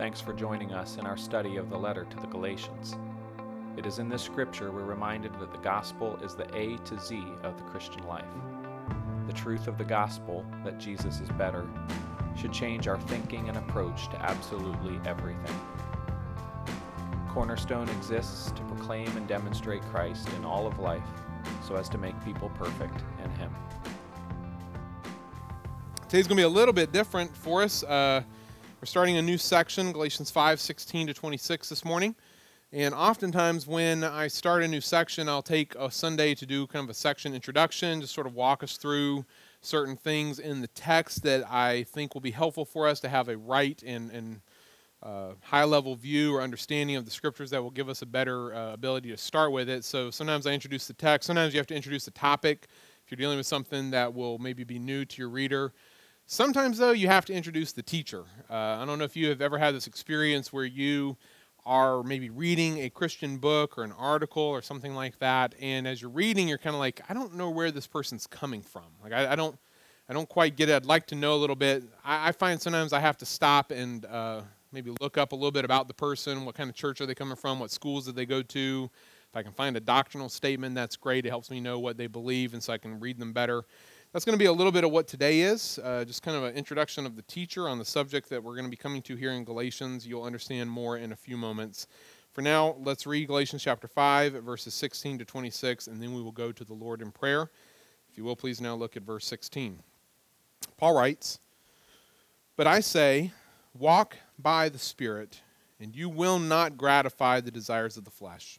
Thanks for joining us in our study of the letter to the Galatians. It is in this scripture we're reminded that the gospel is the A to Z of the Christian life. The truth of the gospel, that Jesus is better, should change our thinking and approach to absolutely everything. Cornerstone exists to proclaim and demonstrate Christ in all of life so as to make people perfect in Him. Today's going to be a little bit different for us. Uh, we're starting a new section, Galatians 5 16 to 26 this morning. And oftentimes, when I start a new section, I'll take a Sunday to do kind of a section introduction, just sort of walk us through certain things in the text that I think will be helpful for us to have a right and, and uh, high level view or understanding of the scriptures that will give us a better uh, ability to start with it. So sometimes I introduce the text, sometimes you have to introduce the topic if you're dealing with something that will maybe be new to your reader. Sometimes, though, you have to introduce the teacher. Uh, I don't know if you have ever had this experience where you are maybe reading a Christian book or an article or something like that, and as you're reading, you're kind of like, I don't know where this person's coming from. Like, I, I, don't, I don't quite get it. I'd like to know a little bit. I, I find sometimes I have to stop and uh, maybe look up a little bit about the person. What kind of church are they coming from? What schools did they go to? If I can find a doctrinal statement, that's great. It helps me know what they believe, and so I can read them better. That's going to be a little bit of what today is, uh, just kind of an introduction of the teacher on the subject that we're going to be coming to here in Galatians. You'll understand more in a few moments. For now, let's read Galatians chapter 5, verses 16 to 26, and then we will go to the Lord in prayer. If you will, please now look at verse 16. Paul writes, But I say, walk by the Spirit, and you will not gratify the desires of the flesh.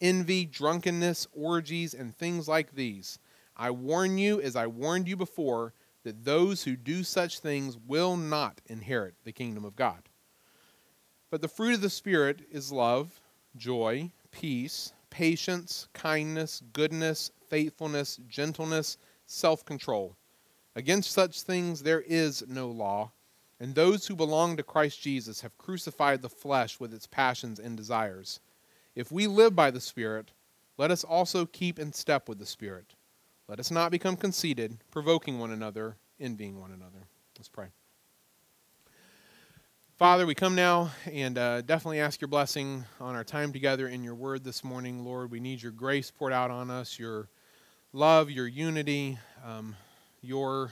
envy, drunkenness, orgies, and things like these. I warn you, as I warned you before, that those who do such things will not inherit the kingdom of God. But the fruit of the Spirit is love, joy, peace, patience, kindness, goodness, faithfulness, gentleness, self control. Against such things there is no law. And those who belong to Christ Jesus have crucified the flesh with its passions and desires. If we live by the Spirit, let us also keep in step with the Spirit. Let us not become conceited, provoking one another, envying one another. Let's pray. Father, we come now and uh, definitely ask your blessing on our time together in your word this morning, Lord. We need your grace poured out on us, your love, your unity, um, your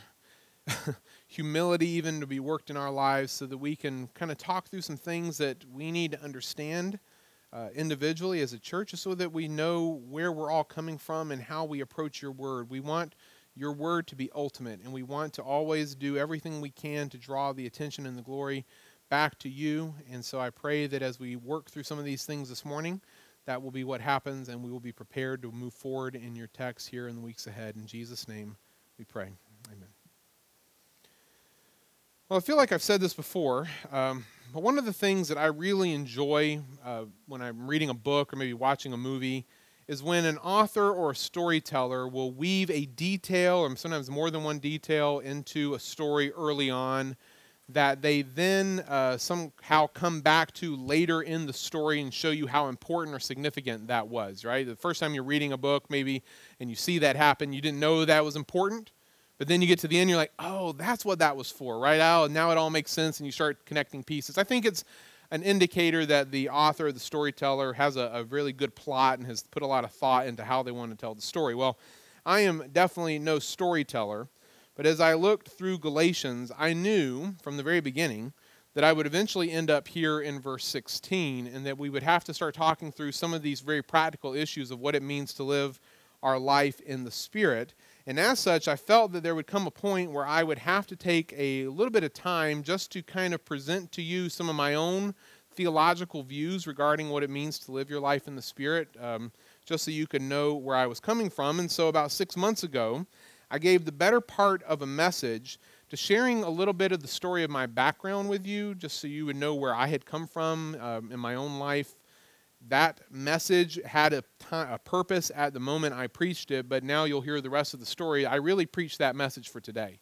humility, even to be worked in our lives so that we can kind of talk through some things that we need to understand uh, individually as a church so that we know where we're all coming from and how we approach your word. We want your word to be ultimate, and we want to always do everything we can to draw the attention and the glory back to you. And so I pray that as we work through some of these things this morning, that will be what happens, and we will be prepared to move forward in your text here in the weeks ahead. In Jesus' name, we pray. Amen. Well, I feel like I've said this before. Um, but one of the things that I really enjoy uh, when I'm reading a book or maybe watching a movie is when an author or a storyteller will weave a detail, or sometimes more than one detail, into a story early on that they then uh, somehow come back to later in the story and show you how important or significant that was, right? The first time you're reading a book, maybe, and you see that happen, you didn't know that was important. But then you get to the end, you're like, oh, that's what that was for, right? Oh, now it all makes sense, and you start connecting pieces. I think it's an indicator that the author, the storyteller, has a, a really good plot and has put a lot of thought into how they want to tell the story. Well, I am definitely no storyteller, but as I looked through Galatians, I knew from the very beginning that I would eventually end up here in verse 16 and that we would have to start talking through some of these very practical issues of what it means to live our life in the Spirit. And as such, I felt that there would come a point where I would have to take a little bit of time just to kind of present to you some of my own theological views regarding what it means to live your life in the Spirit, um, just so you could know where I was coming from. And so, about six months ago, I gave the better part of a message to sharing a little bit of the story of my background with you, just so you would know where I had come from um, in my own life that message had a, a purpose at the moment I preached it, but now you'll hear the rest of the story. I really preached that message for today.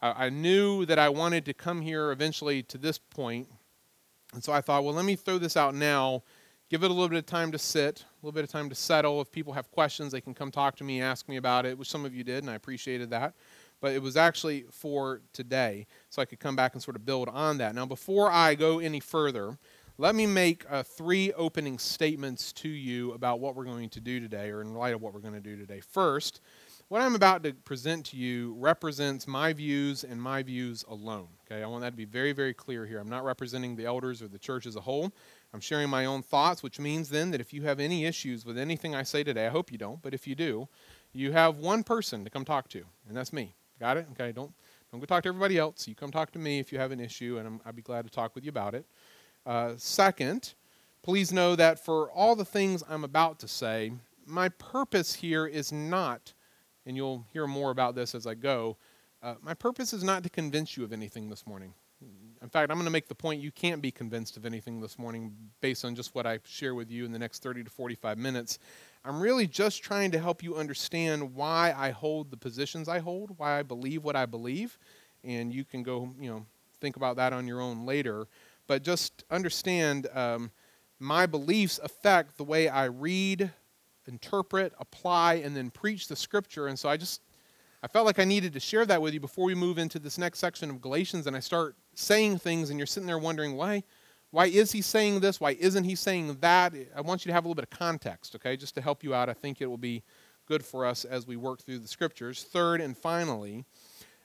I, I knew that I wanted to come here eventually to this point, and so I thought, well, let me throw this out now, give it a little bit of time to sit, a little bit of time to settle. If people have questions, they can come talk to me, ask me about it, which some of you did, and I appreciated that. But it was actually for today, so I could come back and sort of build on that. Now, before I go any further, let me make uh, three opening statements to you about what we're going to do today, or in light of what we're going to do today. First, what I'm about to present to you represents my views and my views alone. Okay, I want that to be very, very clear here. I'm not representing the elders or the church as a whole. I'm sharing my own thoughts, which means then that if you have any issues with anything I say today, I hope you don't, but if you do, you have one person to come talk to, and that's me. Got it? Okay, don't don't go talk to everybody else. You come talk to me if you have an issue, and i would be glad to talk with you about it. Uh, second, please know that for all the things I'm about to say, my purpose here is not and you'll hear more about this as I go. Uh, my purpose is not to convince you of anything this morning. In fact, I'm going to make the point you can't be convinced of anything this morning based on just what I share with you in the next 30 to 45 minutes. I'm really just trying to help you understand why I hold the positions I hold, why I believe what I believe, and you can go, you know, think about that on your own later. But just understand um, my beliefs affect the way I read, interpret, apply, and then preach the scripture. And so I just I felt like I needed to share that with you before we move into this next section of Galatians and I start saying things and you're sitting there wondering why why is he saying this? Why isn't he saying that? I want you to have a little bit of context, okay? Just to help you out. I think it will be good for us as we work through the scriptures. Third and finally,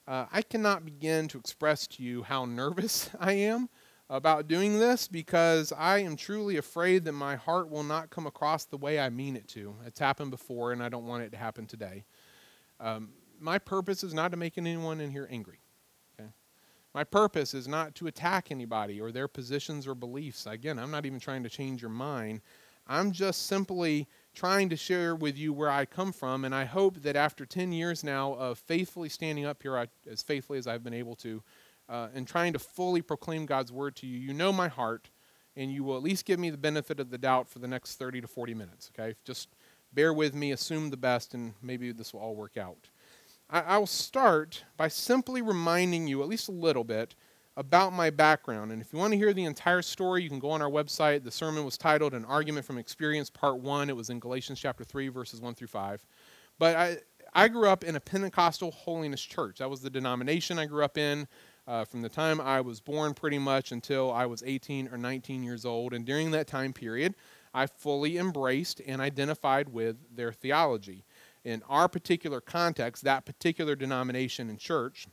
uh, I cannot begin to express to you how nervous I am about doing this because I am truly afraid that my heart will not come across the way I mean it to. It's happened before, and I don't want it to happen today. Um, my purpose is not to make anyone in here angry. Okay? My purpose is not to attack anybody or their positions or beliefs. Again, I'm not even trying to change your mind. I'm just simply trying to share with you where I come from, and I hope that after 10 years now of faithfully standing up here as faithfully as I've been able to, uh, and trying to fully proclaim God's word to you, you know my heart, and you will at least give me the benefit of the doubt for the next 30 to 40 minutes, okay? Just bear with me, assume the best, and maybe this will all work out. I, I will start by simply reminding you, at least a little bit, about my background. And if you want to hear the entire story, you can go on our website. The sermon was titled An Argument from Experience, Part 1. It was in Galatians chapter 3, verses 1 through 5. But I, I grew up in a Pentecostal holiness church. That was the denomination I grew up in uh, from the time I was born pretty much until I was 18 or 19 years old. And during that time period, I fully embraced and identified with their theology. In our particular context, that particular denomination and church,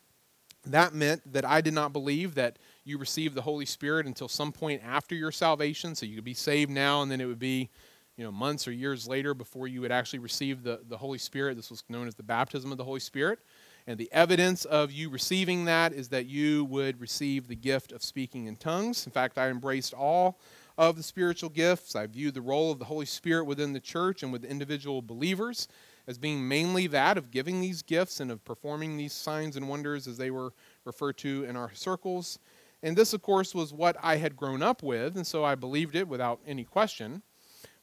that meant that I did not believe that you received the Holy Spirit until some point after your salvation. So you could be saved now, and then it would be you know, months or years later before you would actually receive the, the Holy Spirit. This was known as the baptism of the Holy Spirit. And the evidence of you receiving that is that you would receive the gift of speaking in tongues. In fact, I embraced all of the spiritual gifts. I viewed the role of the Holy Spirit within the church and with individual believers as being mainly that of giving these gifts and of performing these signs and wonders as they were referred to in our circles. And this, of course, was what I had grown up with, and so I believed it without any question.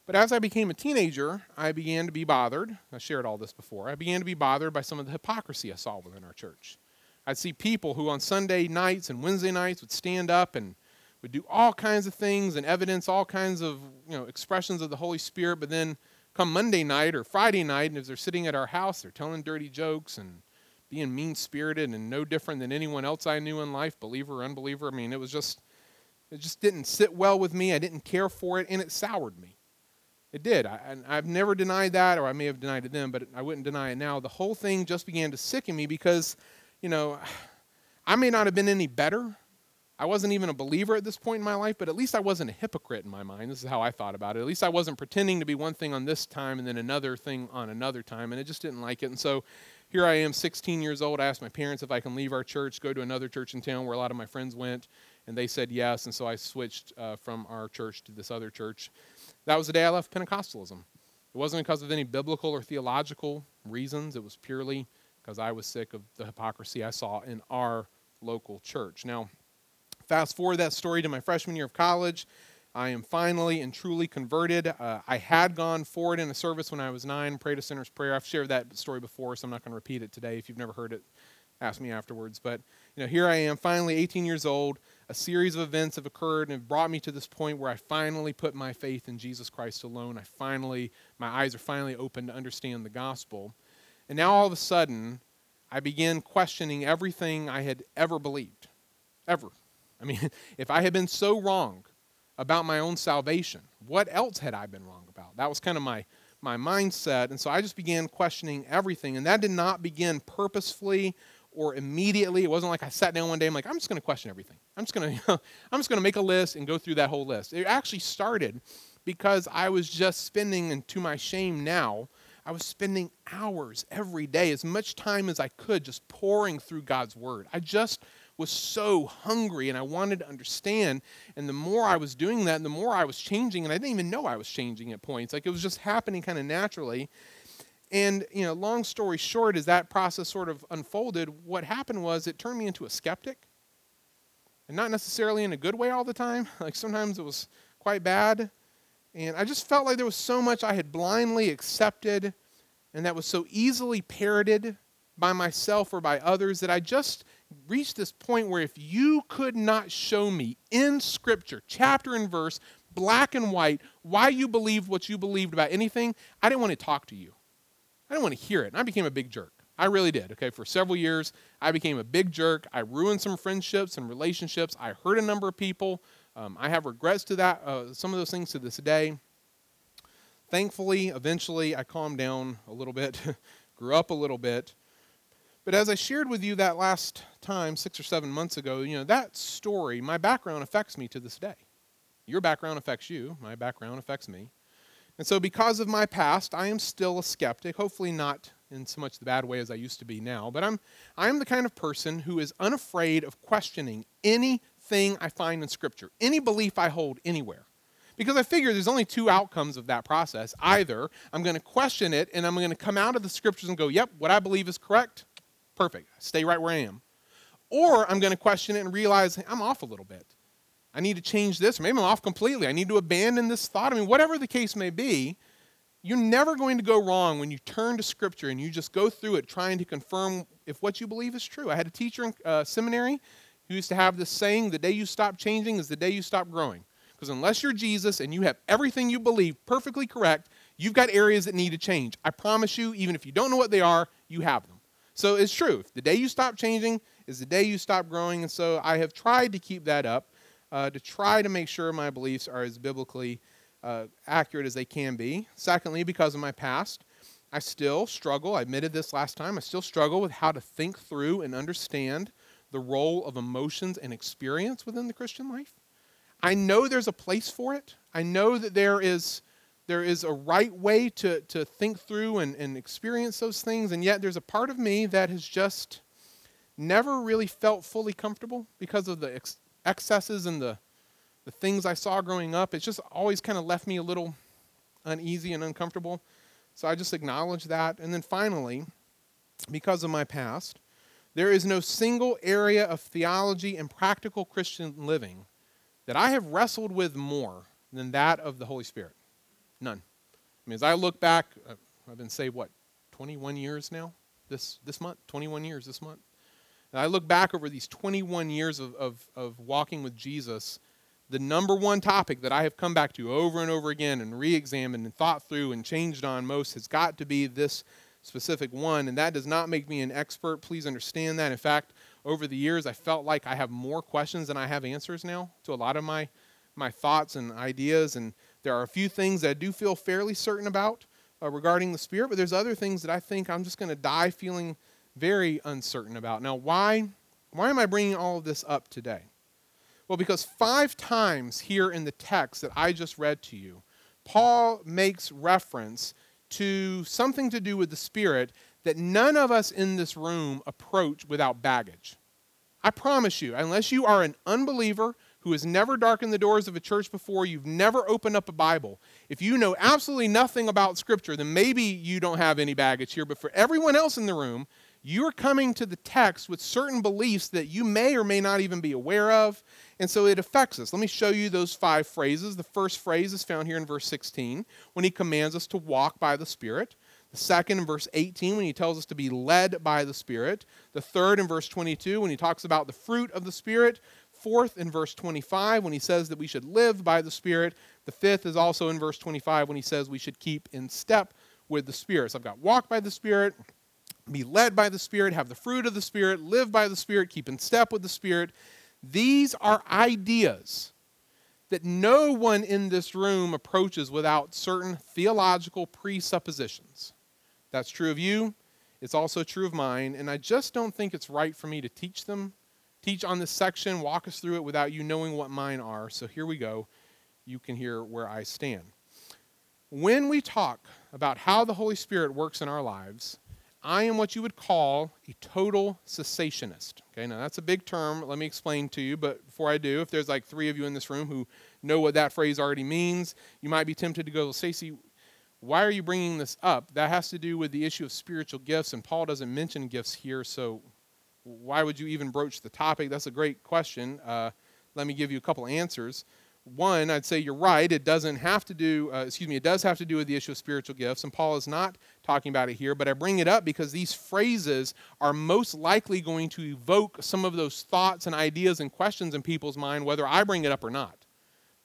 But as I became a teenager, I began to be bothered. I shared all this before. I began to be bothered by some of the hypocrisy I saw within our church. I'd see people who on Sunday nights and Wednesday nights would stand up and would do all kinds of things and evidence all kinds of you know expressions of the Holy Spirit, but then come Monday night or Friday night, and if they're sitting at our house, they're telling dirty jokes and being mean spirited and no different than anyone else I knew in life, believer or unbeliever. I mean, it was just it just didn't sit well with me. I didn't care for it, and it soured me. It did. I, have never denied that, or I may have denied it then, but I wouldn't deny it now. The whole thing just began to sicken me because, you know, I may not have been any better. I wasn't even a believer at this point in my life, but at least I wasn't a hypocrite in my mind. This is how I thought about it. At least I wasn't pretending to be one thing on this time and then another thing on another time, and I just didn't like it. And so here I am, 16 years old. I asked my parents if I can leave our church, go to another church in town where a lot of my friends went, and they said yes. And so I switched uh, from our church to this other church. That was the day I left Pentecostalism. It wasn't because of any biblical or theological reasons, it was purely because I was sick of the hypocrisy I saw in our local church. Now, fast forward that story to my freshman year of college. I am finally and truly converted. Uh, I had gone forward in a service when I was nine, prayed a sinner's prayer. I've shared that story before, so I'm not going to repeat it today. If you've never heard it, ask me afterwards. But you know, here I am, finally 18 years old. A series of events have occurred and have brought me to this point where I finally put my faith in Jesus Christ alone. I finally, my eyes are finally open to understand the gospel. And now all of a sudden, I begin questioning everything I had ever believed. Ever. I mean, if I had been so wrong about my own salvation, what else had I been wrong about? That was kind of my my mindset. And so I just began questioning everything. And that did not begin purposefully or immediately. It wasn't like I sat down one day, I'm like, I'm just going to question everything. I'm just going to, I'm just going to make a list and go through that whole list. It actually started because I was just spending, and to my shame now, I was spending hours every day, as much time as I could, just pouring through God's Word. I just was so hungry and I wanted to understand. And the more I was doing that, the more I was changing, and I didn't even know I was changing at points. Like it was just happening kind of naturally. And, you know, long story short, as that process sort of unfolded, what happened was it turned me into a skeptic. And not necessarily in a good way all the time. Like sometimes it was quite bad. And I just felt like there was so much I had blindly accepted and that was so easily parroted by myself or by others that I just reached this point where if you could not show me in Scripture, chapter and verse, black and white, why you believed what you believed about anything, I didn't want to talk to you. I didn't want to hear it. And I became a big jerk. I really did. Okay, for several years, I became a big jerk. I ruined some friendships and relationships. I hurt a number of people. Um, I have regrets to that, uh, some of those things to this day. Thankfully, eventually, I calmed down a little bit, grew up a little bit. But as I shared with you that last time, six or seven months ago, you know, that story, my background affects me to this day. Your background affects you, my background affects me. And so, because of my past, I am still a skeptic, hopefully not in so much the bad way as I used to be now, but I'm, I'm the kind of person who is unafraid of questioning anything I find in Scripture, any belief I hold anywhere. Because I figure there's only two outcomes of that process. Either I'm going to question it and I'm going to come out of the Scriptures and go, yep, what I believe is correct, perfect, stay right where I am. Or I'm going to question it and realize I'm off a little bit. I need to change this, maybe I'm off completely. I need to abandon this thought. I mean, whatever the case may be, you're never going to go wrong when you turn to Scripture and you just go through it trying to confirm if what you believe is true. I had a teacher in uh, seminary who used to have this saying the day you stop changing is the day you stop growing. Because unless you're Jesus and you have everything you believe perfectly correct, you've got areas that need to change. I promise you, even if you don't know what they are, you have them. So it's true. The day you stop changing is the day you stop growing. And so I have tried to keep that up uh, to try to make sure my beliefs are as biblically uh, accurate as they can be. Secondly, because of my past, I still struggle. I admitted this last time. I still struggle with how to think through and understand the role of emotions and experience within the Christian life. I know there's a place for it. I know that there is there is a right way to, to think through and, and experience those things, and yet there's a part of me that has just never really felt fully comfortable because of the ex- excesses and the, the things I saw growing up. It's just always kind of left me a little uneasy and uncomfortable. So I just acknowledge that. And then finally, because of my past, there is no single area of theology and practical Christian living that I have wrestled with more than that of the Holy Spirit. None. I mean, as I look back, uh, I've been saved, what, 21 years now? This, this month? 21 years this month? And I look back over these 21 years of, of, of walking with Jesus, the number one topic that I have come back to over and over again and re examined and thought through and changed on most has got to be this specific one. And that does not make me an expert. Please understand that. In fact, over the years, I felt like I have more questions than I have answers now to a lot of my, my thoughts and ideas. And there are a few things that I do feel fairly certain about uh, regarding the Spirit, but there's other things that I think I'm just going to die feeling very uncertain about. Now, why, why am I bringing all of this up today? Well, because five times here in the text that I just read to you, Paul makes reference to something to do with the Spirit that none of us in this room approach without baggage. I promise you, unless you are an unbeliever who has never darkened the doors of a church before, you've never opened up a Bible, if you know absolutely nothing about Scripture, then maybe you don't have any baggage here. But for everyone else in the room, you're coming to the text with certain beliefs that you may or may not even be aware of, and so it affects us. Let me show you those five phrases. The first phrase is found here in verse 16 when he commands us to walk by the Spirit. The second in verse 18 when he tells us to be led by the Spirit. The third in verse 22 when he talks about the fruit of the Spirit. Fourth in verse 25 when he says that we should live by the Spirit. The fifth is also in verse 25 when he says we should keep in step with the Spirit. So I've got walk by the Spirit, be led by the Spirit, have the fruit of the Spirit, live by the Spirit, keep in step with the Spirit. These are ideas that no one in this room approaches without certain theological presuppositions. That's true of you. It's also true of mine. And I just don't think it's right for me to teach them, teach on this section, walk us through it without you knowing what mine are. So here we go. You can hear where I stand. When we talk about how the Holy Spirit works in our lives, I am what you would call a total cessationist. Okay, now that's a big term. Let me explain to you. But before I do, if there's like three of you in this room who know what that phrase already means, you might be tempted to go, Stacy, why are you bringing this up? That has to do with the issue of spiritual gifts, and Paul doesn't mention gifts here, so why would you even broach the topic? That's a great question. Uh, let me give you a couple answers. One, I'd say you're right. It doesn't have to do, uh, excuse me, it does have to do with the issue of spiritual gifts, and Paul is not talking about it here, but I bring it up because these phrases are most likely going to evoke some of those thoughts and ideas and questions in people's mind, whether I bring it up or not.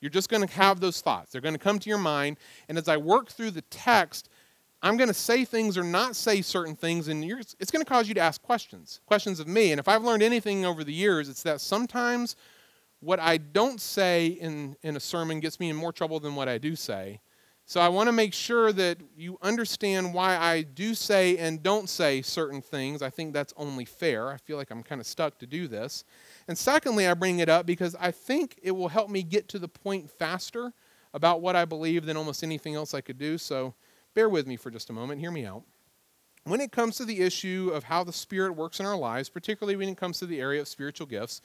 You're just going to have those thoughts. They're going to come to your mind. And as I work through the text, I'm going to say things or not say certain things, and it's going to cause you to ask questions, questions of me. And if I've learned anything over the years, it's that sometimes what I don't say in, in a sermon gets me in more trouble than what I do say. So I want to make sure that you understand why I do say and don't say certain things. I think that's only fair. I feel like I'm kind of stuck to do this. And secondly, I bring it up because I think it will help me get to the point faster about what I believe than almost anything else I could do. So bear with me for just a moment. Hear me out. When it comes to the issue of how the Spirit works in our lives, particularly when it comes to the area of spiritual gifts,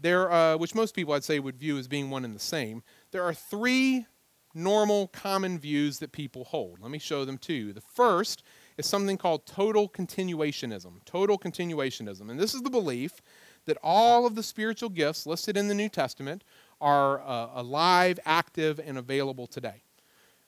there, uh, which most people I'd say would view as being one and the same, there are three normal, common views that people hold. Let me show them to you. The first is something called total continuationism. Total continuationism. And this is the belief that all of the spiritual gifts listed in the New Testament are uh, alive, active, and available today.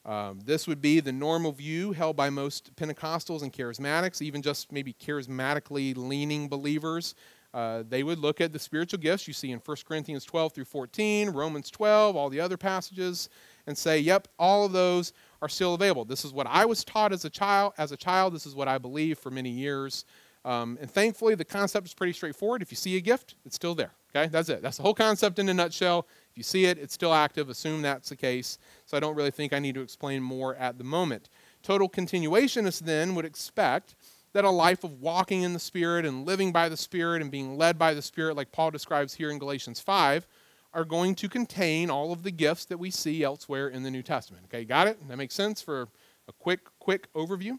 Um, this would be the normal view held by most Pentecostals and charismatics, even just maybe charismatically leaning believers. Uh, they would look at the spiritual gifts you see in 1 Corinthians 12 through 14, Romans 12, all the other passages, and say, yep, all of those are still available. This is what I was taught as a child. As a child, this is what I believed for many years. Um, and thankfully, the concept is pretty straightforward. If you see a gift, it's still there. Okay, that's it. That's the whole concept in a nutshell. If you see it, it's still active. Assume that's the case. So I don't really think I need to explain more at the moment. Total continuationists then would expect that a life of walking in the Spirit and living by the Spirit and being led by the Spirit, like Paul describes here in Galatians 5, are going to contain all of the gifts that we see elsewhere in the New Testament. Okay, got it? That makes sense for a quick, quick overview.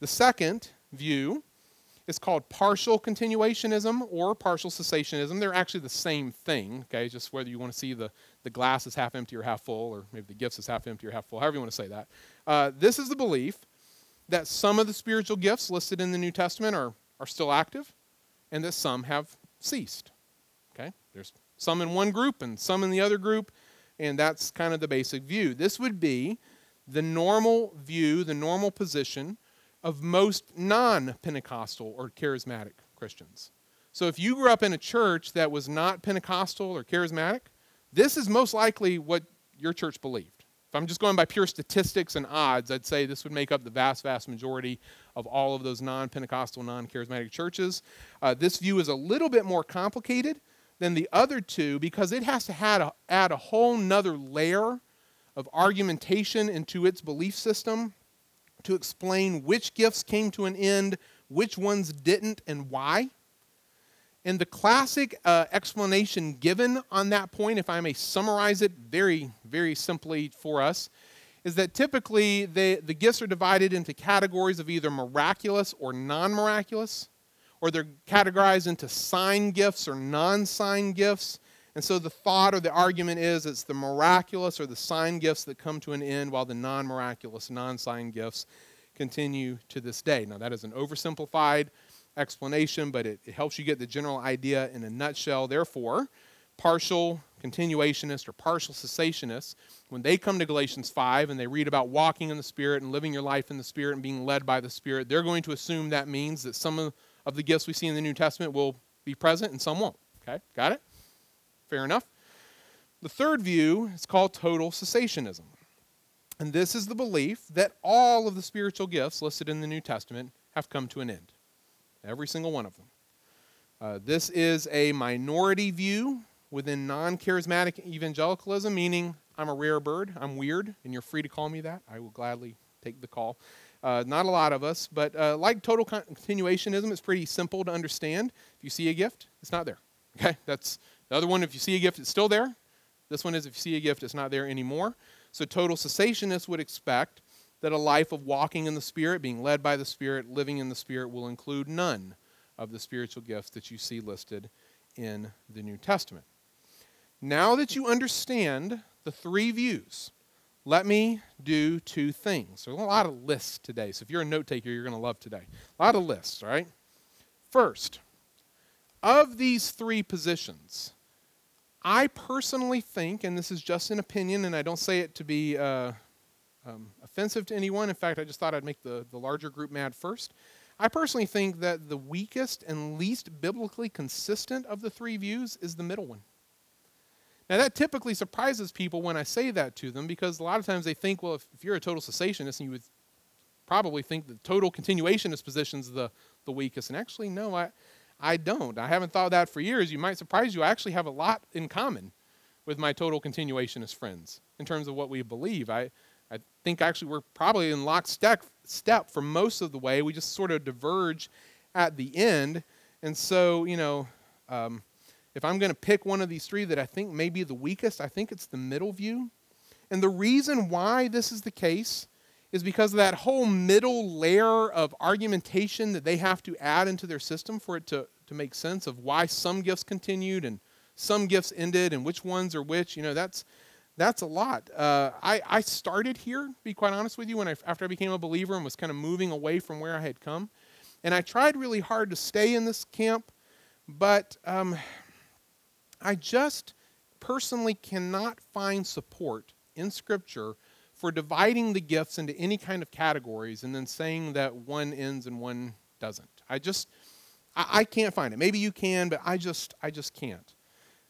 The second view is called partial continuationism or partial cessationism. They're actually the same thing, okay? Just whether you want to see the, the glass is half empty or half full, or maybe the gifts is half empty or half full, however you want to say that. Uh, this is the belief that some of the spiritual gifts listed in the New Testament are, are still active and that some have ceased. Okay? There's some in one group and some in the other group, and that's kind of the basic view. This would be the normal view, the normal position of most non Pentecostal or charismatic Christians. So if you grew up in a church that was not Pentecostal or charismatic, this is most likely what your church believed. If I'm just going by pure statistics and odds, I'd say this would make up the vast, vast majority of all of those non Pentecostal, non charismatic churches. Uh, this view is a little bit more complicated than the other two because it has to add a, add a whole nother layer of argumentation into its belief system to explain which gifts came to an end, which ones didn't, and why. And the classic uh, explanation given on that point, if I may summarize it very, very simply for us, is that typically the the gifts are divided into categories of either miraculous or non miraculous, or they're categorized into sign gifts or non sign gifts. And so the thought or the argument is it's the miraculous or the sign gifts that come to an end, while the non miraculous, non sign gifts continue to this day. Now, that is an oversimplified explanation, but it, it helps you get the general idea in a nutshell. Therefore, partial continuationists or partial cessationists, when they come to Galatians 5 and they read about walking in the Spirit and living your life in the Spirit and being led by the Spirit, they're going to assume that means that some of, of the gifts we see in the New Testament will be present and some won't. Okay, got it? Fair enough. The third view is called total cessationism. And this is the belief that all of the spiritual gifts listed in the New Testament have come to an end. Every single one of them. Uh, this is a minority view within non charismatic evangelicalism, meaning I'm a rare bird, I'm weird, and you're free to call me that. I will gladly take the call. Uh, not a lot of us, but uh, like total continuationism, it's pretty simple to understand. If you see a gift, it's not there. Okay, that's the other one. If you see a gift, it's still there. This one is if you see a gift, it's not there anymore. So total cessationists would expect that a life of walking in the Spirit, being led by the Spirit, living in the Spirit, will include none of the spiritual gifts that you see listed in the New Testament. Now that you understand the three views, let me do two things. There's a lot of lists today, so if you're a note taker, you're going to love today. A lot of lists, right? First, of these three positions, I personally think, and this is just an opinion, and I don't say it to be uh, um, offensive to anyone. In fact, I just thought I'd make the, the larger group mad first. I personally think that the weakest and least biblically consistent of the three views is the middle one. Now, that typically surprises people when I say that to them because a lot of times they think, well, if, if you're a total cessationist, and you would probably think the total continuationist position is the, the weakest. And actually, no, I, I don't. I haven't thought that for years. You might surprise you. I actually have a lot in common with my total continuationist friends in terms of what we believe. I, I think actually we're probably in lockstep step for most of the way. We just sort of diverge at the end. And so, you know, um, if I'm going to pick one of these three that I think may be the weakest, I think it's the middle view. And the reason why this is the case is because of that whole middle layer of argumentation that they have to add into their system for it to, to make sense of why some gifts continued and some gifts ended and which ones are which. You know, that's that's a lot. Uh, I, I started here, be quite honest with you, when I, after I became a believer and was kind of moving away from where I had come. And I tried really hard to stay in this camp, but um, I just personally cannot find support in Scripture for dividing the gifts into any kind of categories and then saying that one ends and one doesn't. I just, I, I can't find it. Maybe you can, but I just, I just can't.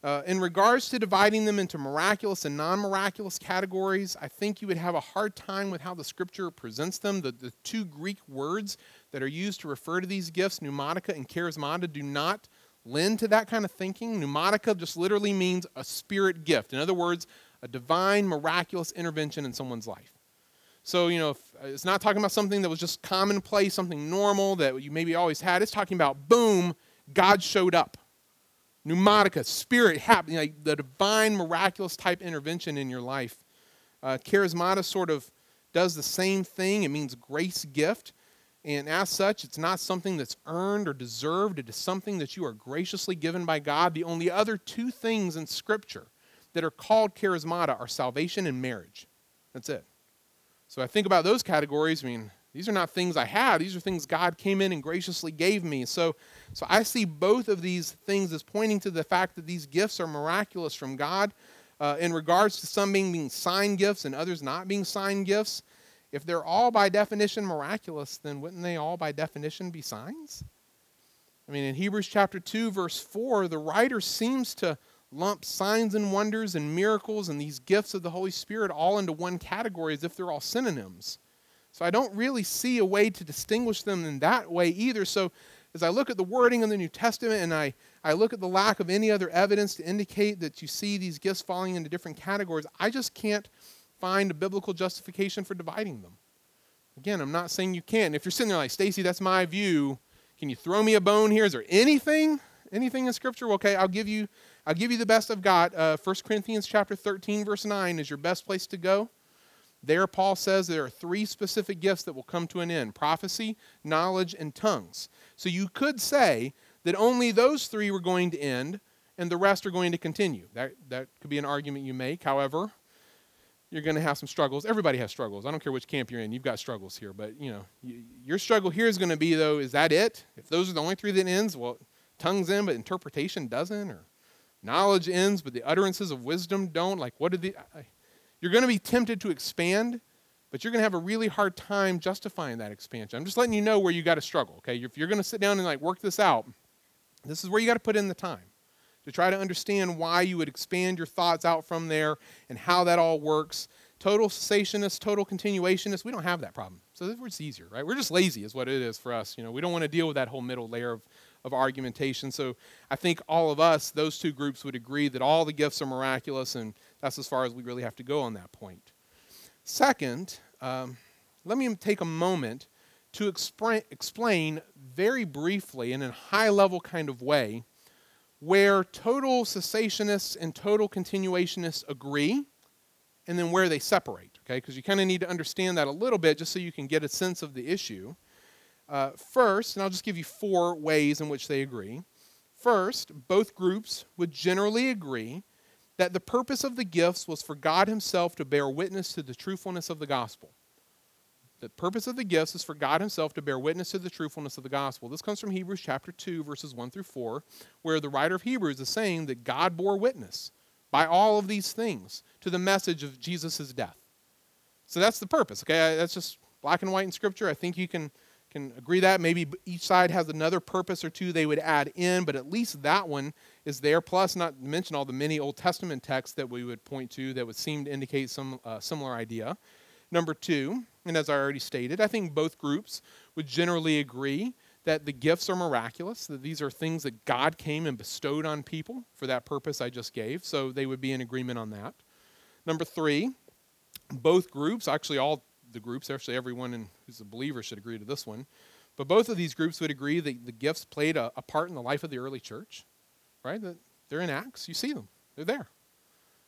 Uh, in regards to dividing them into miraculous and non miraculous categories, I think you would have a hard time with how the scripture presents them. The, the two Greek words that are used to refer to these gifts, pneumatica and charismata, do not lend to that kind of thinking. Pneumatica just literally means a spirit gift. In other words, a divine, miraculous intervention in someone's life. So, you know, uh, it's not talking about something that was just commonplace, something normal that you maybe always had. It's talking about, boom, God showed up. Pneumatica, spirit happening, like the divine, miraculous type intervention in your life. Uh, charismata sort of does the same thing. It means grace gift. And as such, it's not something that's earned or deserved. It is something that you are graciously given by God. The only other two things in Scripture that are called charismata are salvation and marriage. That's it. So I think about those categories. I mean, these are not things I had. These are things God came in and graciously gave me. So, so I see both of these things as pointing to the fact that these gifts are miraculous from God. Uh, in regards to some being, being sign gifts and others not being sign gifts, if they're all by definition miraculous, then wouldn't they all by definition be signs? I mean, in Hebrews chapter 2, verse 4, the writer seems to lump signs and wonders and miracles and these gifts of the Holy Spirit all into one category as if they're all synonyms. So I don't really see a way to distinguish them in that way either. So as I look at the wording in the New Testament and I, I look at the lack of any other evidence to indicate that you see these gifts falling into different categories, I just can't find a biblical justification for dividing them. Again, I'm not saying you can't. If you're sitting there like, Stacy, that's my view, can you throw me a bone here? Is there anything, anything in Scripture? Well, Okay, I'll give you, I'll give you the best I've got. Uh, 1 Corinthians chapter 13, verse 9 is your best place to go. There, Paul says there are three specific gifts that will come to an end prophecy, knowledge, and tongues. So you could say that only those three were going to end and the rest are going to continue. That, that could be an argument you make. However, you're going to have some struggles. Everybody has struggles. I don't care which camp you're in. You've got struggles here, but you know, you, your struggle here is going to be though. Is that it? If those are the only three that ends, well, tongues in, but interpretation doesn't, or knowledge ends, but the utterances of wisdom don't. Like, what did the? I, you're going to be tempted to expand, but you're going to have a really hard time justifying that expansion. I'm just letting you know where you got to struggle. Okay, if you're going to sit down and like work this out, this is where you got to put in the time to try to understand why you would expand your thoughts out from there and how that all works. Total cessationist, total continuationist, we don't have that problem. So it's easier, right? We're just lazy, is what it is for us. You know, we don't want to deal with that whole middle layer of, of argumentation. So I think all of us, those two groups, would agree that all the gifts are miraculous, and that's as far as we really have to go on that point. Second, um, let me take a moment to explain very briefly, and in a high level kind of way, where total cessationists and total continuationists agree and then where they separate, okay? Because you kind of need to understand that a little bit just so you can get a sense of the issue. Uh, first, and I'll just give you four ways in which they agree. First, both groups would generally agree that the purpose of the gifts was for God Himself to bear witness to the truthfulness of the gospel. The purpose of the gifts is for God Himself to bear witness to the truthfulness of the gospel. This comes from Hebrews chapter 2, verses 1 through 4, where the writer of Hebrews is saying that God bore witness by all of these things to the message of Jesus' death. So that's the purpose, okay? That's just black and white in Scripture. I think you can, can agree that. Maybe each side has another purpose or two they would add in, but at least that one is there. Plus, not to mention all the many Old Testament texts that we would point to that would seem to indicate some uh, similar idea. Number two, and as I already stated, I think both groups would generally agree that the gifts are miraculous, that these are things that God came and bestowed on people for that purpose I just gave. So they would be in agreement on that. Number three, both groups, actually, all the groups, actually, everyone in, who's a believer should agree to this one, but both of these groups would agree that the gifts played a, a part in the life of the early church, right? That they're in Acts, you see them, they're there.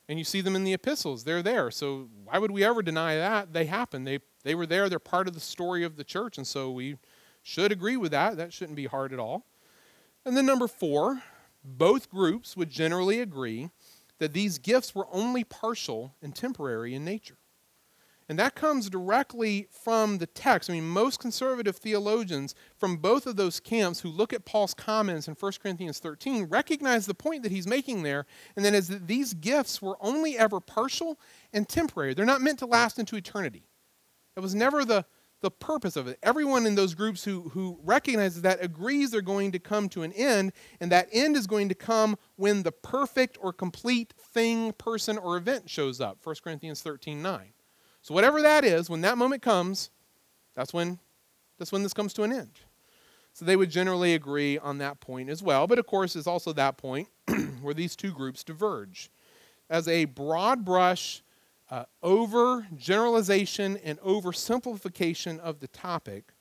And you see them in the epistles. They're there. So why would we ever deny that? They happen. They, they were there. They're part of the story of the church. And so we should agree with that. That shouldn't be hard at all. And then number four, both groups would generally agree that these gifts were only partial and temporary in nature. And that comes directly from the text. I mean, most conservative theologians from both of those camps who look at Paul's comments in 1 Corinthians 13 recognize the point that he's making there, and that is that these gifts were only ever partial and temporary. They're not meant to last into eternity. It was never the, the purpose of it. Everyone in those groups who, who recognizes that agrees they're going to come to an end, and that end is going to come when the perfect or complete thing, person, or event shows up. 1 Corinthians 13 9. So whatever that is, when that moment comes, that's when that's when this comes to an end. So they would generally agree on that point as well. But of course, it's also that point where these two groups diverge. As a broad brush uh, over generalization and oversimplification of the topic,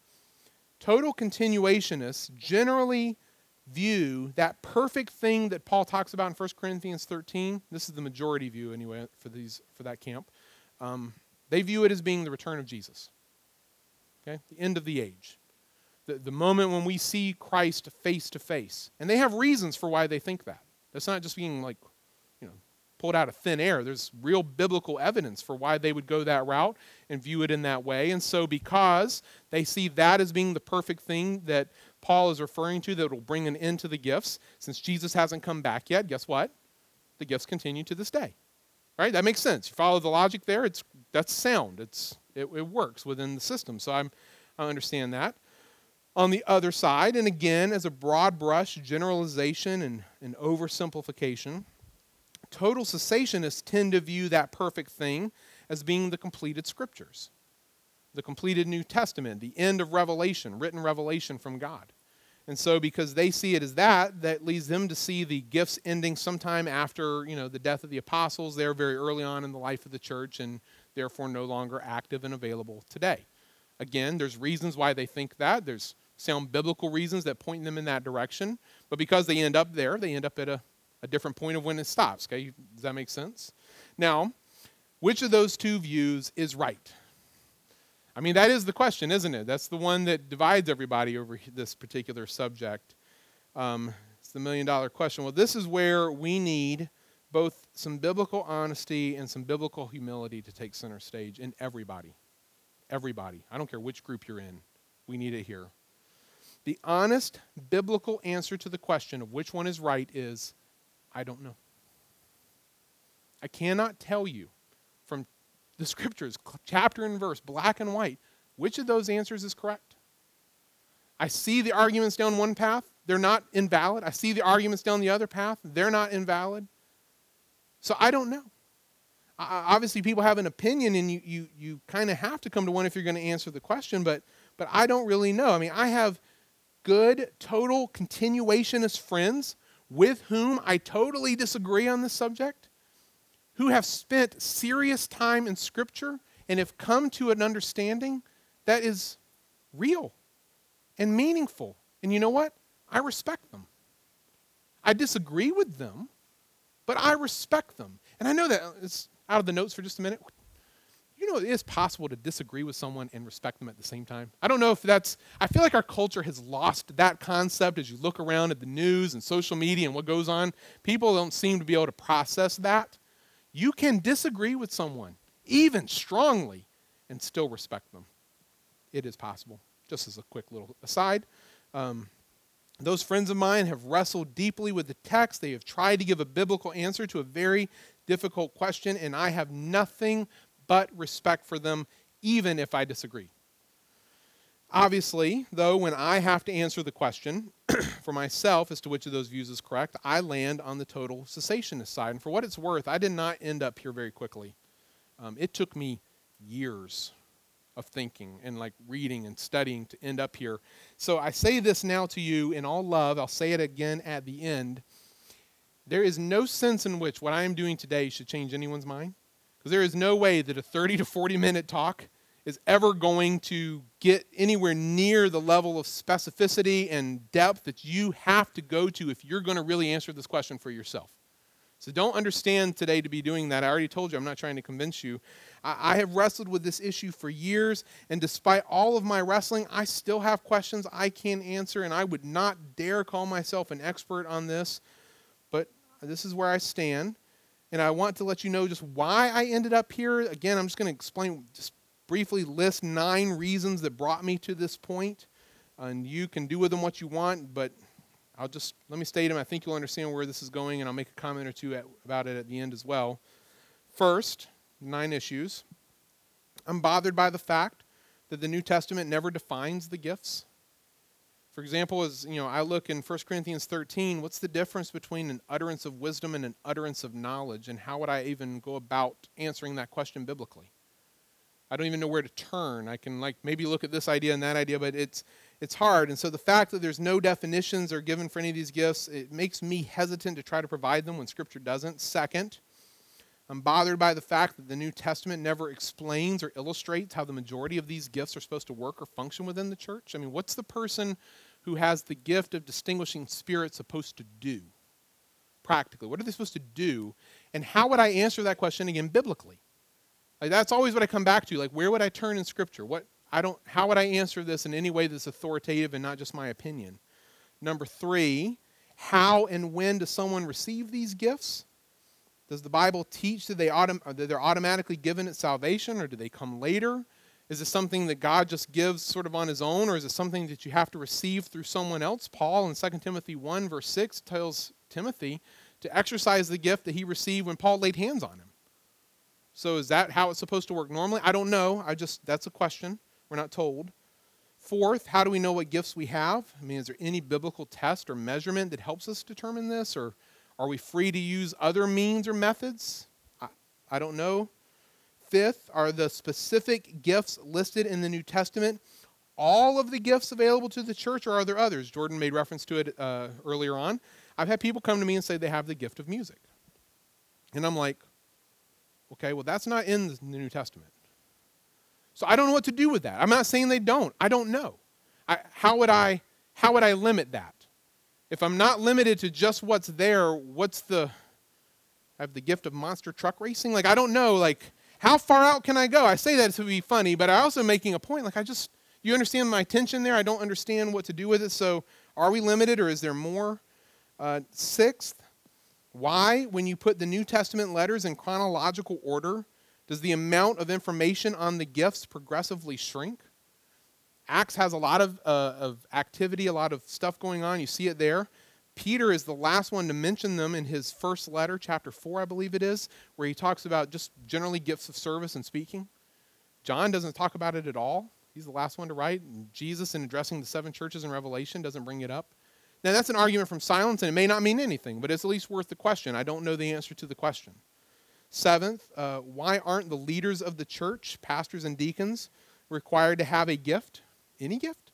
total continuationists generally view that perfect thing that Paul talks about in 1 Corinthians 13. This is the majority view, anyway, for, these, for that camp. Um, they view it as being the return of Jesus. Okay? The end of the age. The, the moment when we see Christ face to face. And they have reasons for why they think that. That's not just being like, you know, pulled out of thin air. There's real biblical evidence for why they would go that route and view it in that way. And so, because they see that as being the perfect thing that Paul is referring to that will bring an end to the gifts, since Jesus hasn't come back yet, guess what? The gifts continue to this day. Right? That makes sense. You follow the logic there. It's that's sound. It's it, it works within the system. So I'm I understand that. On the other side, and again, as a broad brush generalization and, and oversimplification, total cessationists tend to view that perfect thing as being the completed scriptures, the completed New Testament, the end of revelation, written revelation from God. And so because they see it as that, that leads them to see the gifts ending sometime after, you know, the death of the apostles. They're very early on in the life of the church and therefore no longer active and available today. Again, there's reasons why they think that. There's sound biblical reasons that point them in that direction. But because they end up there, they end up at a, a different point of when it stops. Okay? Does that make sense? Now, which of those two views is right? I mean, that is the question, isn't it? That's the one that divides everybody over this particular subject. Um, it's the million dollar question. Well, this is where we need both some biblical honesty and some biblical humility to take center stage in everybody. Everybody. I don't care which group you're in. We need it here. The honest biblical answer to the question of which one is right is I don't know. I cannot tell you from the scriptures, chapter and verse, black and white, which of those answers is correct. I see the arguments down one path, they're not invalid. I see the arguments down the other path, they're not invalid. So I don't know. obviously, people have an opinion, and you, you, you kind of have to come to one if you're going to answer the question, but, but I don't really know. I mean, I have good, total continuationist friends with whom I totally disagree on this subject, who have spent serious time in Scripture and have come to an understanding that is real and meaningful. And you know what? I respect them. I disagree with them, but I respect them. And I know that it's out of the notes for just a minute. You know, it is possible to disagree with someone and respect them at the same time. I don't know if that's, I feel like our culture has lost that concept as you look around at the news and social media and what goes on. People don't seem to be able to process that. You can disagree with someone, even strongly, and still respect them. It is possible. Just as a quick little aside. Um, those friends of mine have wrestled deeply with the text. They have tried to give a biblical answer to a very difficult question, and I have nothing but respect for them, even if I disagree. Obviously, though, when I have to answer the question for myself as to which of those views is correct, I land on the total cessationist side. And for what it's worth, I did not end up here very quickly. Um, it took me years of thinking and like reading and studying to end up here. So I say this now to you in all love. I'll say it again at the end. There is no sense in which what I am doing today should change anyone's mind. Because there is no way that a 30 to 40 minute talk is ever going to get anywhere near the level of specificity and depth that you have to go to if you're going to really answer this question for yourself. So don't understand today to be doing that. I already told you, I'm not trying to convince you. I, I, have wrestled with this issue for years, and despite all of my wrestling, I still have questions I can't answer, and I would not dare call myself an expert on this. But this is where I stand, and I want to let you know just why I ended up here. Again, I'm just going to explain, just briefly list nine reasons that brought me to this point, and you can do with them what you want, but I'll just let me state them. I think you'll understand where this is going, and I'll make a comment or two at, about it at the end as well. First, nine issues. I'm bothered by the fact that the New Testament never defines the gifts. For example, as you know, I look in 1 Corinthians 13, what's the difference between an utterance of wisdom and an utterance of knowledge, and how would I even go about answering that question biblically? I don't even know where to turn. I can like maybe look at this idea and that idea, but it's it's hard. And so the fact that there's no definitions are given for any of these gifts, it makes me hesitant to try to provide them when Scripture doesn't. Second, I'm bothered by the fact that the New Testament never explains or illustrates how the majority of these gifts are supposed to work or function within the church. I mean, what's the person who has the gift of distinguishing spirit supposed to do? Practically, what are they supposed to do? And how would I answer that question again biblically? Like that's always what I come back to. Like, where would I turn in Scripture? What I don't, how would I answer this in any way that's authoritative and not just my opinion? Number three, how and when does someone receive these gifts? Does the Bible teach that, they autom- uh, that they're automatically given at salvation or do they come later? Is this something that God just gives sort of on his own or is it something that you have to receive through someone else? Paul in 2 Timothy 1, verse 6, tells Timothy to exercise the gift that he received when Paul laid hands on him. So is that how it's supposed to work normally? I don't know. I just that's a question. We're not told. Fourth, how do we know what gifts we have? I mean, is there any biblical test or measurement that helps us determine this? Or are we free to use other means or methods? I, I don't know. Fifth, are the specific gifts listed in the New Testament all of the gifts available to the church, or are there others? Jordan made reference to it uh, earlier on. I've had people come to me and say they have the gift of music. And I'm like, okay, well, that's not in the New Testament. So I don't know what to do with that. I'm not saying they don't. I don't know. I, how would I how would I limit that? If I'm not limited to just what's there, what's the I have the gift of monster truck racing? Like I don't know like how far out can I go? I say that to be funny, but I'm also making a point like I just you understand my tension there? I don't understand what to do with it. So are we limited or is there more? Uh, sixth, Why, when you put the New Testament letters in chronological order, does the amount of information on the gifts progressively shrink? Acts has a lot of, uh, of activity, a lot of stuff going on. You see it there. Peter is the last one to mention them in his first letter, chapter 4, I believe it is, where he talks about just generally gifts of service and speaking. John doesn't talk about it at all. He's the last one to write. And Jesus, in addressing the seven churches in Revelation, doesn't bring it up. Now, that's an argument from silence, and it may not mean anything, but it's at least worth the question. I don't know the answer to the question. Seventh, uh, why aren't the leaders of the church, pastors and deacons, required to have a gift? Any gift?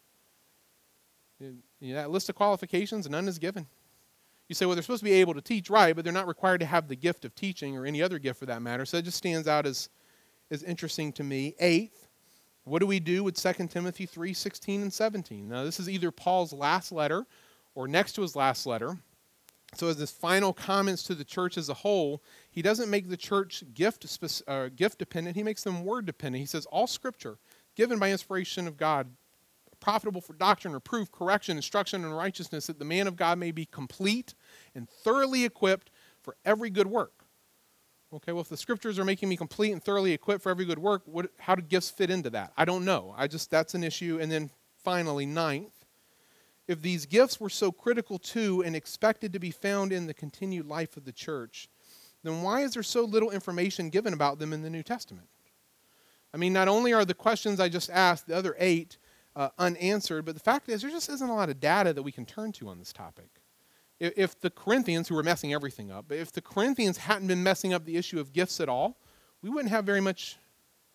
You know, that list of qualifications, none is given. You say, well, they're supposed to be able to teach, right, but they're not required to have the gift of teaching or any other gift for that matter. So it just stands out as, as interesting to me. Eighth, what do we do with 2 Timothy 3 16 and 17? Now, this is either Paul's last letter or next to his last letter. So, as his final comments to the church as a whole, he doesn't make the church gift, uh, gift dependent, he makes them word dependent. He says, All scripture given by inspiration of God profitable for doctrine, reproof, correction, instruction, and righteousness, that the man of God may be complete and thoroughly equipped for every good work. Okay, well, if the scriptures are making me complete and thoroughly equipped for every good work, what, how do gifts fit into that? I don't know. I just, that's an issue. And then finally, ninth, if these gifts were so critical to and expected to be found in the continued life of the church, then why is there so little information given about them in the New Testament? I mean, not only are the questions I just asked, the other eight, uh, unanswered. But the fact is, there just isn't a lot of data that we can turn to on this topic. If, if the Corinthians, who were messing everything up, if the Corinthians hadn't been messing up the issue of gifts at all, we wouldn't have very much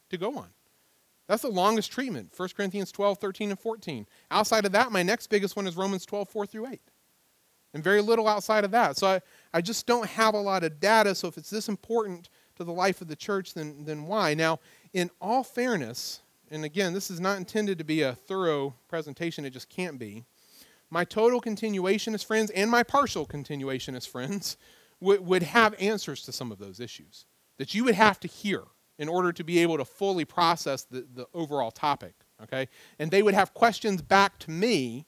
to go on. That's the longest treatment 1 Corinthians 12, 13, and 14. Outside of that, my next biggest one is Romans 12, 4 through 8. And very little outside of that. So I, I just don't have a lot of data. So if it's this important to the life of the church, then, then why? Now, in all fairness, and again, this is not intended to be a thorough presentation, it just can't be. My total continuationist friends and my partial continuationist friends would, would have answers to some of those issues that you would have to hear in order to be able to fully process the, the overall topic. Okay? And they would have questions back to me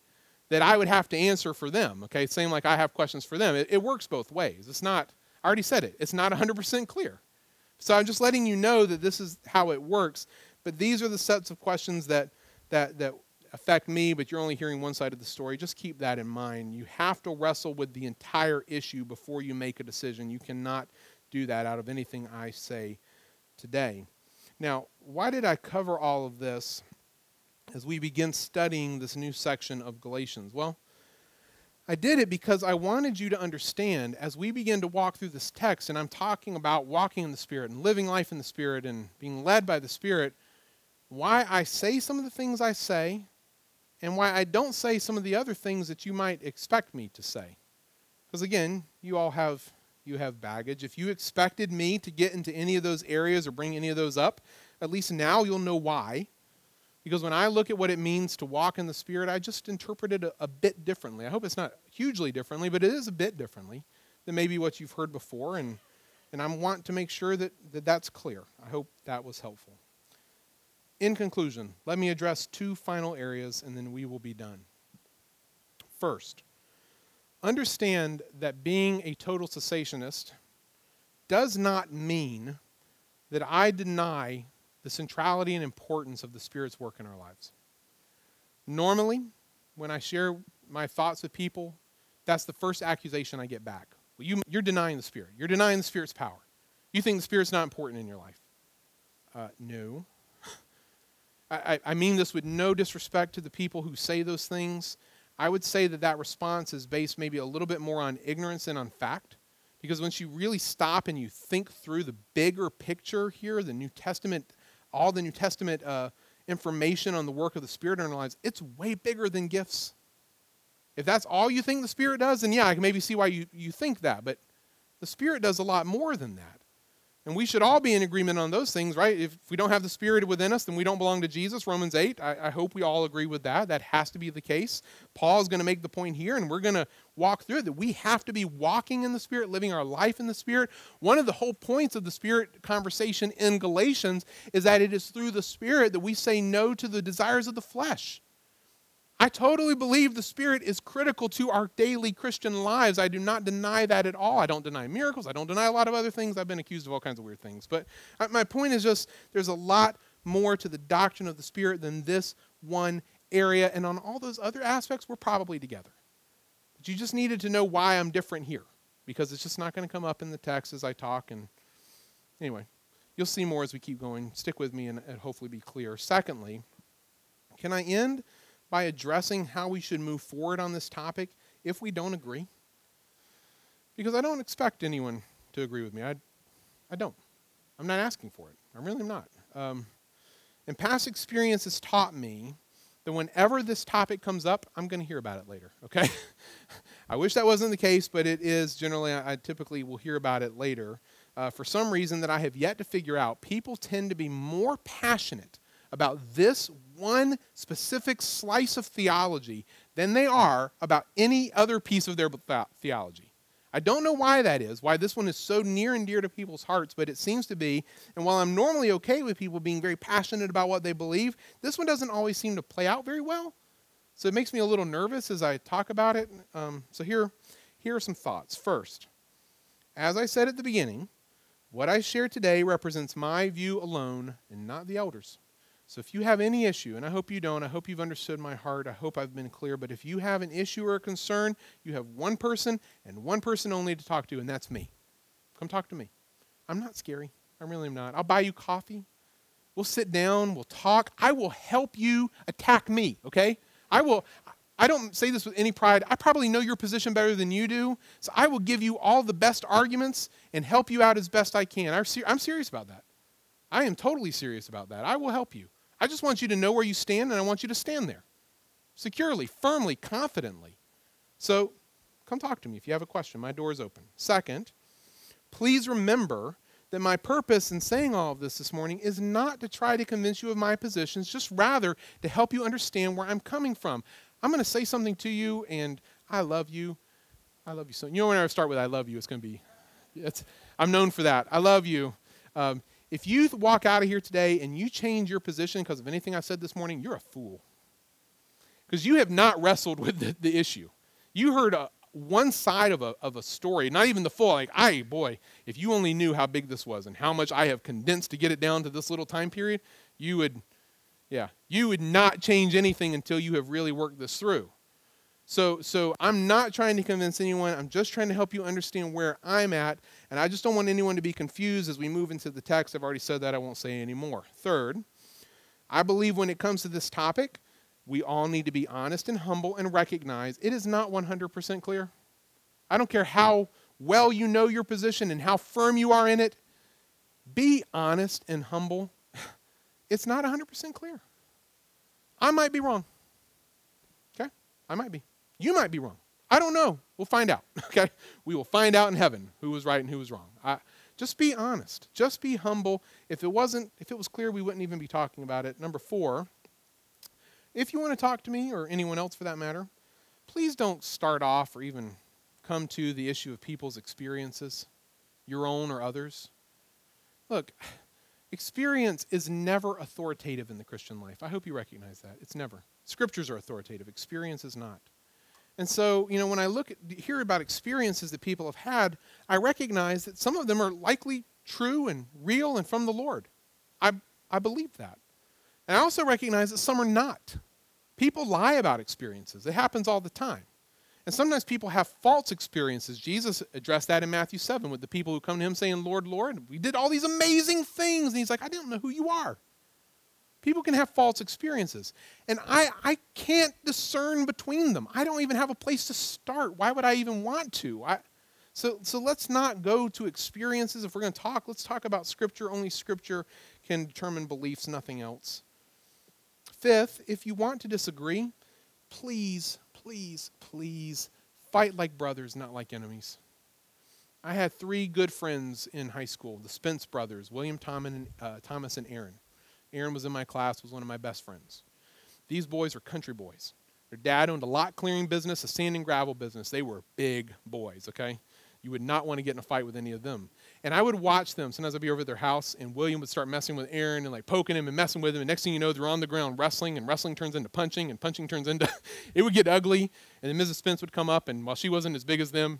that I would have to answer for them. Okay? Same like I have questions for them. It, it works both ways. It's not, I already said it, it's not 100% clear. So I'm just letting you know that this is how it works. But these are the sets of questions that, that, that affect me, but you're only hearing one side of the story. Just keep that in mind. You have to wrestle with the entire issue before you make a decision. You cannot do that out of anything I say today. Now, why did I cover all of this as we begin studying this new section of Galatians? Well, I did it because I wanted you to understand as we begin to walk through this text, and I'm talking about walking in the Spirit and living life in the Spirit and being led by the Spirit why I say some of the things I say and why I don't say some of the other things that you might expect me to say. Because again, you all have you have baggage. If you expected me to get into any of those areas or bring any of those up, at least now you'll know why. Because when I look at what it means to walk in the Spirit, I just interpret it a, a bit differently. I hope it's not hugely differently, but it is a bit differently than maybe what you've heard before. And, and I want to make sure that, that that's clear. I hope that was helpful. In conclusion, let me address two final areas and then we will be done. First, understand that being a total cessationist does not mean that I deny the centrality and importance of the Spirit's work in our lives. Normally, when I share my thoughts with people, that's the first accusation I get back. Well, you, are denying the Spirit. You're denying the Spirit's power. You think the Spirit's not important in your life. Uh, no. I, I mean this with no disrespect to the people who say those things. I would say that that response is based maybe a little bit more on ignorance than on fact. Because once you really stop and you think through the bigger picture here, the New Testament, all the New Testament uh, information on the work of the Spirit in our lives, it's way bigger than gifts. If that's all you think the Spirit does, then yeah, I can maybe see why you, you think that. But the Spirit does a lot more than that. And we should all be in agreement on those things, right? If we don't have the Spirit within us, then we don't belong to Jesus. Romans 8, I, I hope we all agree with that. That has to be the case. Paul is going to make the point here, and we're going to walk through it that we have to be walking in the Spirit, living our life in the Spirit. One of the whole points of the Spirit conversation in Galatians is that it is through the Spirit that we say no to the desires of the flesh. I totally believe the Spirit is critical to our daily Christian lives. I do not deny that at all. I don't deny miracles. I don't deny a lot of other things. I've been accused of all kinds of weird things. But uh, my point is just there's a lot more to the doctrine of the Spirit than this one area. And on all those other aspects, we're probably together. But you just needed to know why I'm different here because it's just not going to come up in the text as I talk. And anyway, you'll see more as we keep going. Stick with me and, and hopefully be clear. Secondly, can I end by addressing how we should move forward on this topic if we don't agree? Because I don't expect anyone to agree with me. I, I don't. I'm not asking for it. I really am not. Um, and past experience has taught me that whenever this topic comes up, I'm going to hear about it later, okay? I wish that wasn't the case, but it is generally, I, I typically will hear about it later. Uh, for some reason that I have yet to figure out, people tend to be more passionate about this one specific slice of theology than they are about any other piece of their theology. I don't know why that is, why this one is so near and dear to people's hearts, but it seems to be. And while I'm normally okay with people being very passionate about what they believe, this one doesn't always seem to play out very well. So it makes me a little nervous as I talk about it. Um, so here, here are some thoughts. First, as I said at the beginning, what I share today represents my view alone and not the elders. So if you have any issue, and I hope you don't, I hope you've understood my heart, I hope I've been clear, but if you have an issue or a concern, you have one person and one person only to talk to, and that's me. Come talk to me. I'm not scary. I really am not. I'll buy you coffee. We'll sit down, we'll talk. I will help you attack me, okay? I will I don't say this with any pride. I probably know your position better than you do. So I will give you all the best arguments and help you out as best I can. I'm serious about that. I am totally serious about that. I will help you. I just want you to know where you stand, and I want you to stand there securely, firmly, confidently. So come talk to me if you have a question. My door is open. Second, please remember that my purpose in saying all of this this morning is not to try to convince you of my positions, just rather to help you understand where I'm coming from. I'm going to say something to you, and I love you. I love you so. You know, when I start with "I love you," it's going to be. It's, I'm known for that. I love you. Um, if you walk out of here today and you change your position because of anything I said this morning, you're a fool. Because you have not wrestled with the, the issue. You heard a, one side of a, of a story, not even the full. Like, I, boy, if you only knew how big this was and how much I have condensed to get it down to this little time period, you would, yeah, you would not change anything until you have really worked this through. So, so I'm not trying to convince anyone. I'm just trying to help you understand where I'm at. And I just don't want anyone to be confused as we move into the text. I've already said that. I won't say anymore. Third, I believe when it comes to this topic, we all need to be honest and humble and recognize it is not 100% clear. I don't care how well you know your position and how firm you are in it. Be honest and humble. It's not 100% clear. I might be wrong. Okay? I might be. You might be wrong. I don't know. We'll find out. Okay? We will find out in heaven who was right and who was wrong. I, just be honest. Just be humble. If it wasn't, if it was clear, we wouldn't even be talking about it. Number four, if you want to talk to me or anyone else for that matter, please don't start off or even come to the issue of people's experiences, your own or others. Look, experience is never authoritative in the Christian life. I hope you recognize that. It's never. Scriptures are authoritative, experience is not. And so, you know, when I look at hear about experiences that people have had, I recognize that some of them are likely true and real and from the Lord. I I believe that. And I also recognize that some are not. People lie about experiences. It happens all the time. And sometimes people have false experiences. Jesus addressed that in Matthew 7 with the people who come to him saying, Lord, Lord, we did all these amazing things. And he's like, I didn't know who you are. People can have false experiences. And I, I can't discern between them. I don't even have a place to start. Why would I even want to? I, so, so let's not go to experiences. If we're going to talk, let's talk about Scripture. Only Scripture can determine beliefs, nothing else. Fifth, if you want to disagree, please, please, please fight like brothers, not like enemies. I had three good friends in high school the Spence brothers, William Thomas uh, Thomas and Aaron. Aaron was in my class, was one of my best friends. These boys are country boys. Their dad owned a lot clearing business, a sand and gravel business. They were big boys, okay? You would not want to get in a fight with any of them. And I would watch them. Sometimes I'd be over at their house, and William would start messing with Aaron and like poking him and messing with him. And next thing you know, they're on the ground wrestling, and wrestling turns into punching, and punching turns into. it would get ugly. And then Mrs. Spence would come up, and while she wasn't as big as them,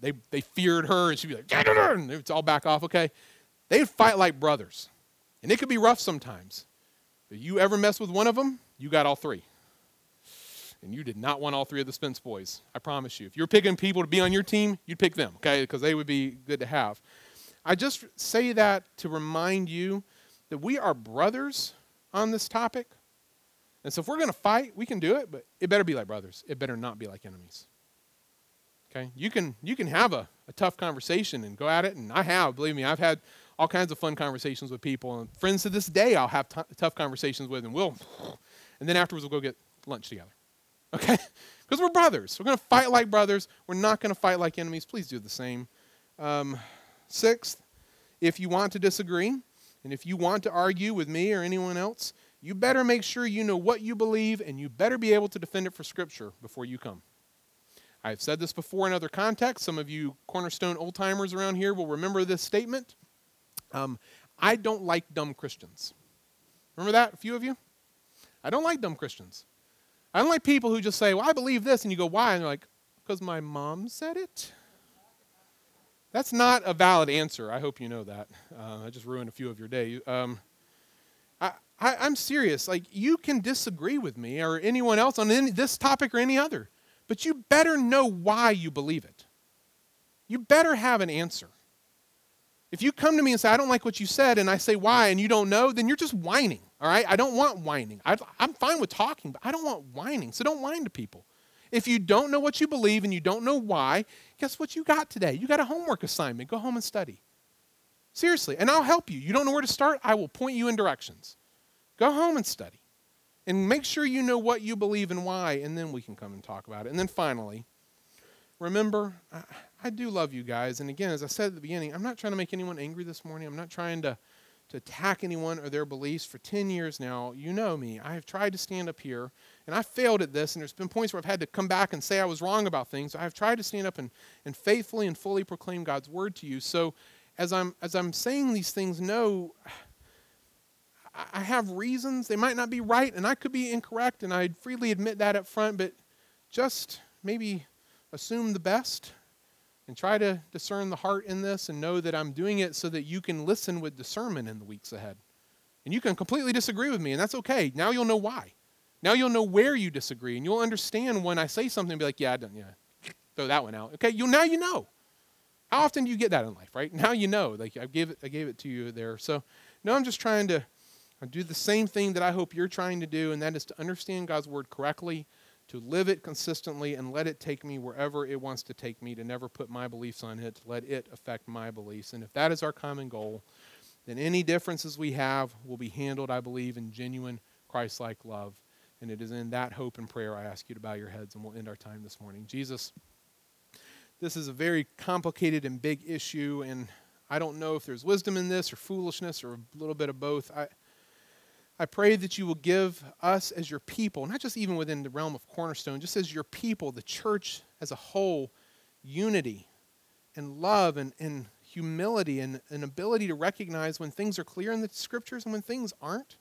they, they feared her, and she'd be like, and it's all back off, okay? They'd fight like brothers. And it could be rough sometimes. But you ever mess with one of them, you got all three and you did not want all three of the Spence boys. I promise you. If you're picking people to be on your team, you'd pick them, okay? Because they would be good to have. I just say that to remind you that we are brothers on this topic. And so if we're going to fight, we can do it, but it better be like brothers. It better not be like enemies. Okay? You can you can have a, a tough conversation and go at it, and I have, believe me, I've had all kinds of fun conversations with people, and friends to this day I'll have t- tough conversations with, and we'll, and then afterwards we'll go get lunch together. Okay? Because we're brothers. We're going to fight like brothers. We're not going to fight like enemies. Please do the same. Um, sixth, if you want to disagree, and if you want to argue with me or anyone else, you better make sure you know what you believe and you better be able to defend it for Scripture before you come. I've said this before in other contexts. Some of you Cornerstone old timers around here will remember this statement. Um, I don't like dumb Christians. Remember that, a few of you? I don't like dumb Christians. I don't like people who just say, Well, I believe this, and you go, Why? And they're like, Because my mom said it. That's not a valid answer. I hope you know that. Uh, I just ruined a few of your day. Um, I, am serious. Like, you can disagree with me or anyone else on any, this topic or any other, but you better know why you believe it. You better have an answer. If you come to me and say, I don't like what you said, and I say why, and you don't know, then you're just whining. All right? I don't want whining. I, am fine with talking, but I don't want whining. So don't whine to people. If you don't know what you believe and you don't know why, guess what you got today? You got a homework assignment. Go home and study. Seriously. And I'll help you. You don't know where to start? I will point you in directions. Go home and study. And make sure you know what you believe and why, and then we can come and talk about it. And then finally, remember, I, do love you guys. And again, as I said at the beginning, I'm not trying to make anyone angry this morning. I'm not trying to to attack anyone or their beliefs for 10 years now. You know me. I have tried to stand up here, and I failed at this, and there's been points where I've had to come back and say I was wrong about things. I've tried to stand up and, and faithfully and fully proclaim God's word to you. So as I'm, as I'm saying these things, know I have reasons. They might not be right, and I could be incorrect, and I'd freely admit that up front, but just maybe assume the best and try to discern the heart in this and know that I'm doing it so that you can listen with discernment in the weeks ahead. And you can completely disagree with me, and that's okay. Now you'll know why. Now you'll know where you disagree, and you'll understand when I say something and be like, yeah, I don't, yeah, throw that one out. Okay, you now you know. How often do you get that in life, right? Now you know. Like I gave it, I gave it to you there. So no, I'm just trying to do the same thing that I hope you're trying to do, and that is to understand God's word correctly to live it consistently and let it take me wherever it wants to take me, to never put my beliefs on it, to let it affect my beliefs. And if that is our common goal, then any differences we have will be handled, I believe, in genuine Christ like love. And it is in that hope and prayer I ask you to bow your heads and we'll end our time this morning. Jesus, this is a very complicated and big issue, and I don't know if there's wisdom in this or foolishness or a little bit of both. I, I pray that you will give us as your people, not just even within the realm of Cornerstone, just as your people, the church as a whole, unity and love and, and humility and an ability to recognize when things are clear in the scriptures and when things aren't.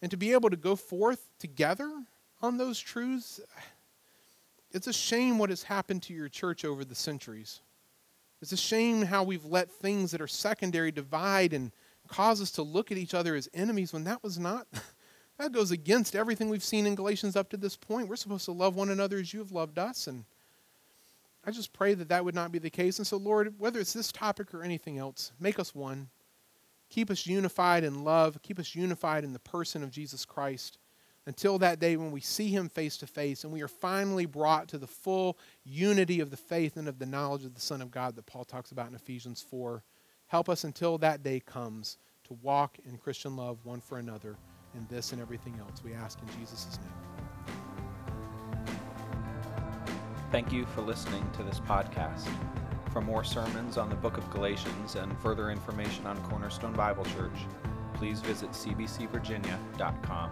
And to be able to go forth together on those truths. It's a shame what has happened to your church over the centuries. It's a shame how we've let things that are secondary divide and cause us to look at each other as enemies when that was not that goes against everything we've seen in Galatians up to this point. We're supposed to love one another as you have loved us and I just pray that that would not be the case. And so Lord, whether it's this topic or anything else, make us one. Keep us unified in love, keep us unified in the person of Jesus Christ until that day when we see him face to face and we are finally brought to the full unity of the faith and of the knowledge of the Son of God that Paul talks about in Ephesians 4. Help us until that day comes to walk in Christian love one for another in this and everything else. We ask in Jesus' name. Thank you for listening to this podcast. For more sermons on the book of Galatians and further information on Cornerstone Bible Church, please visit cbcvirginia.com.